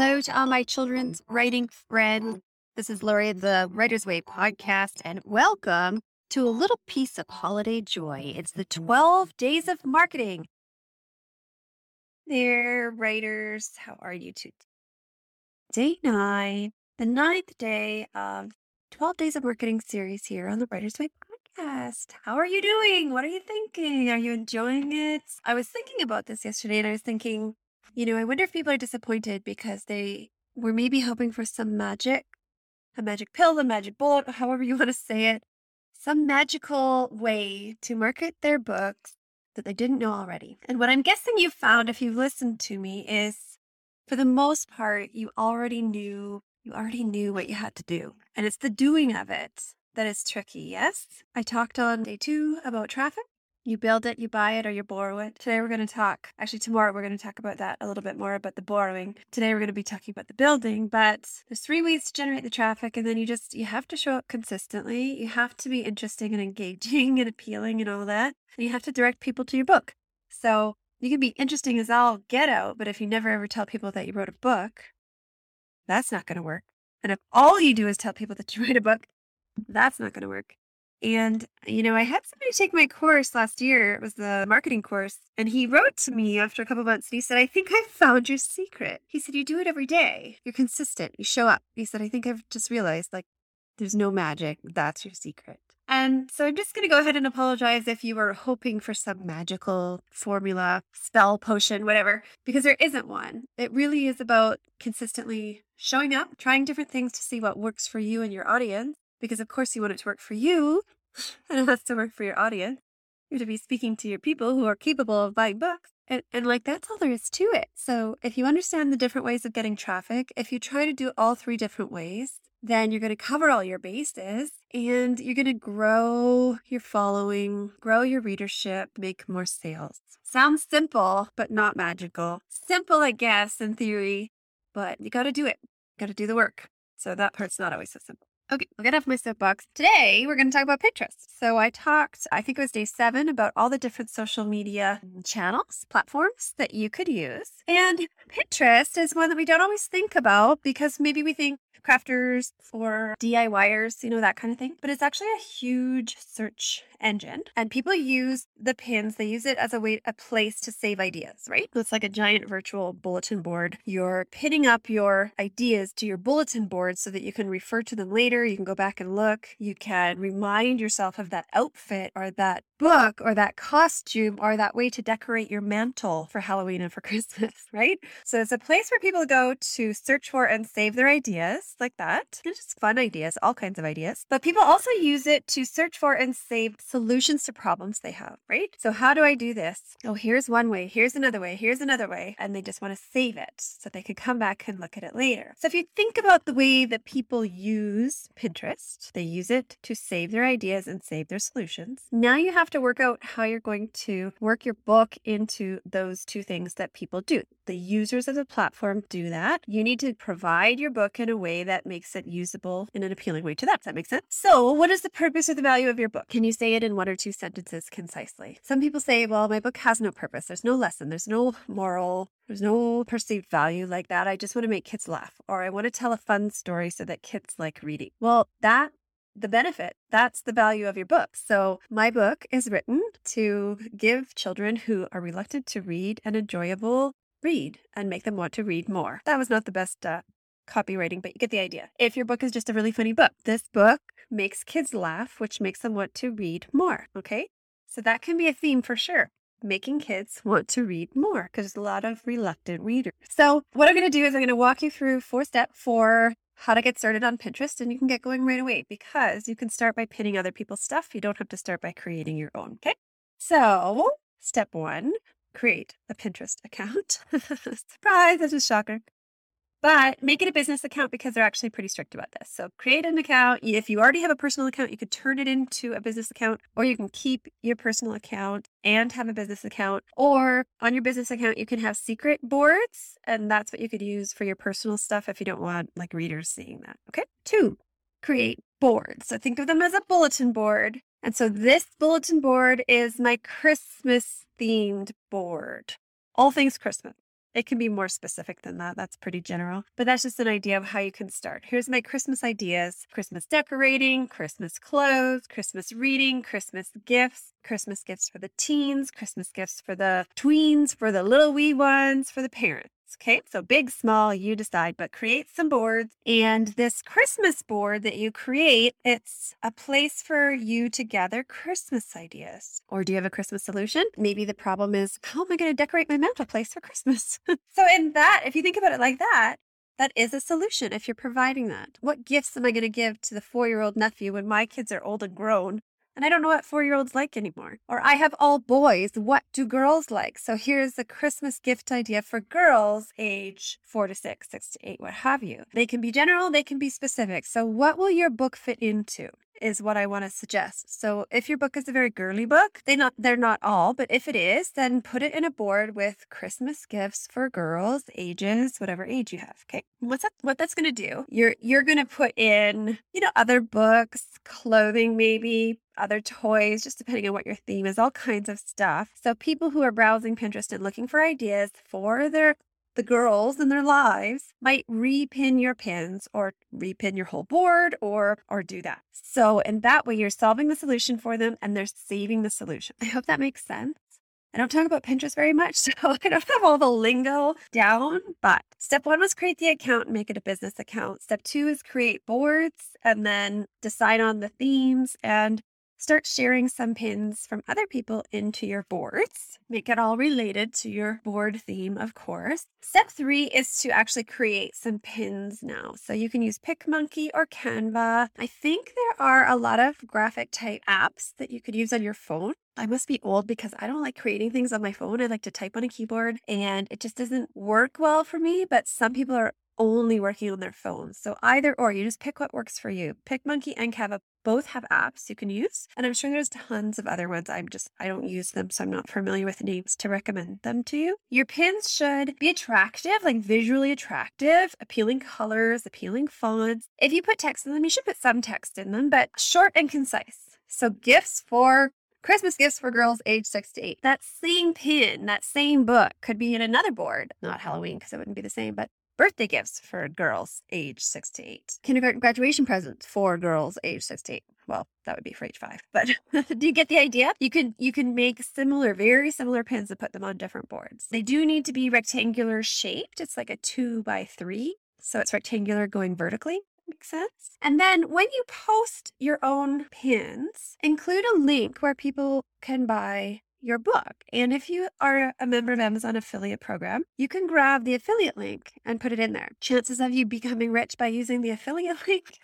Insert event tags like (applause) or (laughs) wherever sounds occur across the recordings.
Hello to all my children's writing friends. This is Lori, the Writer's Way podcast, and welcome to a little piece of holiday joy. It's the 12 days of marketing. There, writers, how are you today? Day nine, the ninth day of 12 days of marketing series here on the Writer's Way podcast. How are you doing? What are you thinking? Are you enjoying it? I was thinking about this yesterday and I was thinking, you know, I wonder if people are disappointed because they were maybe hoping for some magic, a magic pill, a magic bullet, (laughs) however you want to say it, some magical way to market their books that they didn't know already. And what I'm guessing you found if you've listened to me is for the most part, you already knew, you already knew what you had to do. And it's the doing of it that is tricky. Yes. I talked on day two about traffic. You build it, you buy it, or you borrow it. Today we're going to talk, actually, tomorrow we're going to talk about that a little bit more about the borrowing. Today we're going to be talking about the building, but there's three ways to generate the traffic, and then you just, you have to show up consistently. You have to be interesting and engaging (laughs) and appealing and all that. And you have to direct people to your book. So you can be interesting as all get out, but if you never ever tell people that you wrote a book, that's not going to work. And if all you do is tell people that you (laughs) write a book, that's not going to work. And, you know, I had somebody take my course last year. It was the marketing course. And he wrote to me after a couple months and he said, I think I found your secret. He said, You do it every day. You're consistent. You show up. He said, I think I've just realized like there's no magic. That's your secret. And so I'm just going to go ahead and apologize if you were hoping for some magical formula, spell, potion, whatever, because there isn't one. It really is about consistently showing up, trying different things to see what works for you and your audience because of course you want it to work for you and it has to work for your audience. You have to be speaking to your people who are capable of buying books. And, and like that's all there is to it. So if you understand the different ways of getting traffic, if you try to do all three different ways, then you're going to cover all your bases and you're going to grow your following, grow your readership, make more sales. Sounds simple, but not magical. Simple, I guess, in theory, but you got to do it. Got to do the work. So that part's not always so simple. Okay, I'll get off my soapbox. Today, we're going to talk about Pinterest. So, I talked, I think it was day seven, about all the different social media channels, platforms that you could use. And Pinterest is one that we don't always think about because maybe we think crafters or DIYers, you know, that kind of thing. But it's actually a huge search engine and people use the pins they use it as a way a place to save ideas right it's like a giant virtual bulletin board you're pinning up your ideas to your bulletin board so that you can refer to them later you can go back and look you can remind yourself of that outfit or that book or that costume or that way to decorate your mantle for halloween and for (laughs) christmas right so it's a place where people go to search for and save their ideas like that it's just fun ideas all kinds of ideas but people also use it to search for and save solutions to problems they have, right? So, how do I do this? Oh, here's one way, here's another way, here's another way. And they just want to save it so they can come back and look at it later. So, if you think about the way that people use Pinterest, they use it to save their ideas and save their solutions. Now you have to work out how you're going to work your book into those two things that people do. The users of the platform do that. You need to provide your book in a way that makes it usable in an appealing way to them. Does that make sense? So, what is the purpose or the value of your book? Can you say it in one or two sentences concisely? Some people say, well, my book has no purpose. There's no lesson. There's no moral. There's no perceived value like that. I just want to make kids laugh, or I want to tell a fun story so that kids like reading. Well, that the benefit. That's the value of your book. So, my book is written to give children who are reluctant to read an enjoyable read and make them want to read more. That was not the best uh, copywriting, but you get the idea. If your book is just a really funny book, this book makes kids laugh, which makes them want to read more. Okay. So that can be a theme for sure. Making kids want to read more because there's a lot of reluctant readers. So, what I'm going to do is I'm going to walk you through four step for how to get started on Pinterest and you can get going right away because you can start by pinning other people's stuff. You don't have to start by creating your own. Okay. So, step one, create a Pinterest account. (laughs) Surprise, that's a shocker. But make it a business account because they're actually pretty strict about this. So create an account. If you already have a personal account, you could turn it into a business account, or you can keep your personal account and have a business account. Or on your business account, you can have secret boards, and that's what you could use for your personal stuff if you don't want like readers seeing that. Okay. Two, create boards. So think of them as a bulletin board. And so this bulletin board is my Christmas themed board. All things Christmas. It can be more specific than that. That's pretty general, but that's just an idea of how you can start. Here's my Christmas ideas Christmas decorating, Christmas clothes, Christmas reading, Christmas gifts, Christmas gifts for the teens, Christmas gifts for the tweens, for the little wee ones, for the parents. Okay, so big, small, you decide, but create some boards. And this Christmas board that you create, it's a place for you to gather Christmas ideas. Or do you have a Christmas solution? Maybe the problem is, how am I going to decorate my mantle place for Christmas? (laughs) so, in that, if you think about it like that, that is a solution if you're providing that. What gifts am I going to give to the four year old nephew when my kids are old and grown? And I don't know what four year olds like anymore. Or I have all boys. What do girls like? So here's a Christmas gift idea for girls age four to six, six to eight, what have you. They can be general, they can be specific. So, what will your book fit into? is what I want to suggest. So if your book is a very girly book, they not they're not all, but if it is, then put it in a board with Christmas gifts for girls, ages, whatever age you have. Okay. What's that what that's gonna do? You're you're gonna put in, you know, other books, clothing maybe, other toys, just depending on what your theme is, all kinds of stuff. So people who are browsing Pinterest and looking for ideas for their the girls in their lives might repin your pins or repin your whole board or or do that. So in that way you're solving the solution for them and they're saving the solution. I hope that makes sense. I don't talk about Pinterest very much, (laughs) so I don't have all the lingo down. But step one was create the account and make it a business account. Step two is create boards and then decide on the themes and Start sharing some pins from other people into your boards. Make it all related to your board theme, of course. Step three is to actually create some pins now. So you can use PicMonkey or Canva. I think there are a lot of graphic type apps that you could use on your phone. I must be old because I don't like creating things on my phone. I like to type on a keyboard and it just doesn't work well for me. But some people are only working on their phones. So either or, you just pick what works for you. PicMonkey and Canva both have apps you can use, and I'm sure there's tons of other ones. I'm just I don't use them, so I'm not familiar with names to recommend them to you. Your pins should be attractive, like visually attractive, appealing colors, appealing fonts. If you put text in them, you should put some text in them, but short and concise. So gifts for Christmas gifts for girls age six to eight. That same pin, that same book could be in another board. Not Halloween because it wouldn't be the same, but birthday gifts for girls age six to eight, kindergarten graduation presents for girls age six to eight. Well, that would be for age five, but (laughs) do you get the idea? You can you can make similar, very similar pins and put them on different boards. They do need to be rectangular shaped. It's like a two by three, so it's rectangular going vertically. Makes sense. And then when you post your own pins, include a link where people can buy your book. And if you are a member of Amazon affiliate program, you can grab the affiliate link and put it in there. Chances of you becoming rich by using the affiliate (laughs) link,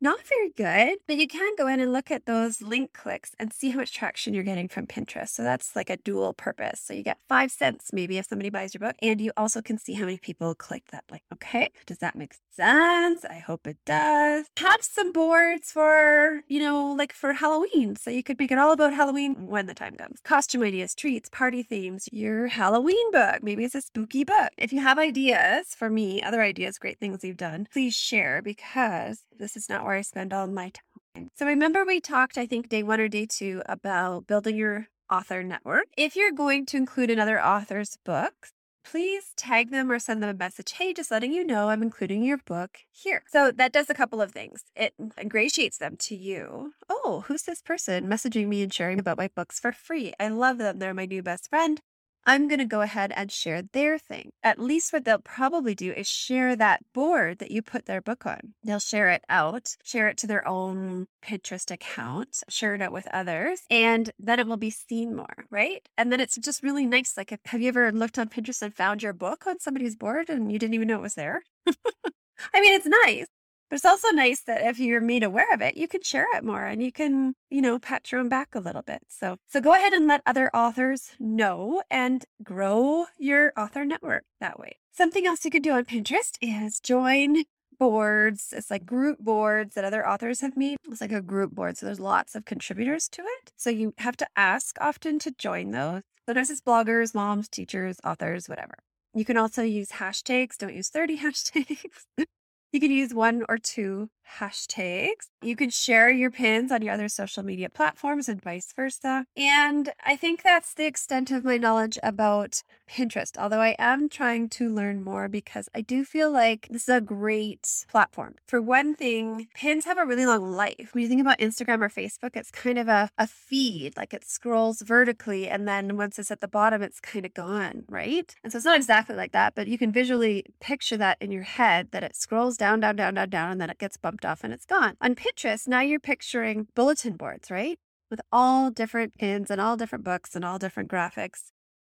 not very good, but you can go in and look at those link clicks and see how much traction you're getting from Pinterest. So that's like a dual purpose. So you get five cents maybe if somebody buys your book, and you also can see how many people click that link. Okay. Does that make sense? I hope it does. Have some boards for, you know, like for Halloween. So you could make it all about Halloween when the time comes. Costume ideas, treats, party themes, your Halloween book. Maybe it's a spooky book. If you have ideas for me, other ideas, great things you've done, please share because this is not where I spend all my time. So remember we talked, I think, day one or day two about building your author network. If you're going to include another author's books, please tag them or send them a message. Hey, just letting you know I'm including your book here. So that does a couple of things. It ingratiates them to you. Oh, who's this person messaging me and sharing about my books for free? I love them. They're my new best friend. I'm going to go ahead and share their thing. At least what they'll probably do is share that board that you put their book on. They'll share it out, share it to their own Pinterest account, share it out with others, and then it will be seen more, right? And then it's just really nice. Like, have you ever looked on Pinterest and found your book on somebody's board and you didn't even know it was there? (laughs) I mean, it's nice. But it's also nice that if you're made aware of it, you can share it more and you can, you know, pat your own back a little bit. So, so go ahead and let other authors know and grow your author network that way. Something else you could do on Pinterest is join boards. It's like group boards that other authors have made. It's like a group board. So there's lots of contributors to it. So you have to ask often to join those. Sometimes it's bloggers, moms, teachers, authors, whatever. You can also use hashtags. Don't use 30 (laughs) hashtags. You can use one or two hashtags. You can share your pins on your other social media platforms and vice versa. And I think that's the extent of my knowledge about Pinterest, although I am trying to learn more because I do feel like this is a great platform. For one thing, pins have a really long life. When you think about Instagram or Facebook, it's kind of a, a feed, like it scrolls vertically and then once it's at the bottom, it's kind of gone, right? And so it's not exactly like that, but you can visually picture that in your head that it scrolls down, down, down, down, down, and then it gets bumped off and it's gone. On Pinterest, now you're picturing bulletin boards, right? With all different pins and all different books and all different graphics.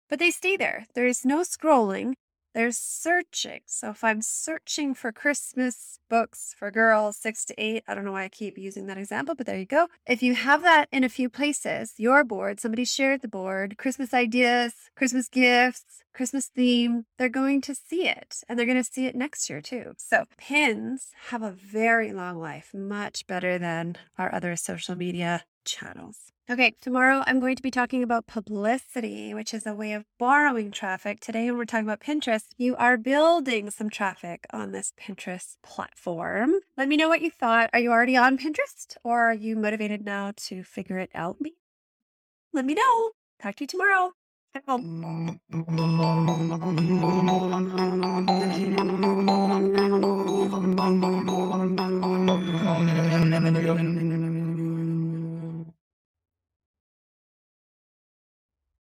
But they stay there. There's no scrolling. There's searching. So if I'm searching for Christmas books for girls six to eight, I don't know why I keep using that example, but there you go. If you have that in a few places, your board, somebody shared the board, Christmas ideas, Christmas gifts, Christmas theme, they're going to see it and they're going to see it next year too. So pins have a very long life, much better than our other social media channels. Okay, tomorrow I'm going to be talking about publicity, which is a way of borrowing traffic. Today, when we're talking about Pinterest, you are building some traffic on this Pinterest platform. Let me know what you thought. Are you already on Pinterest or are you motivated now to figure it out? Let me know. Talk to you tomorrow.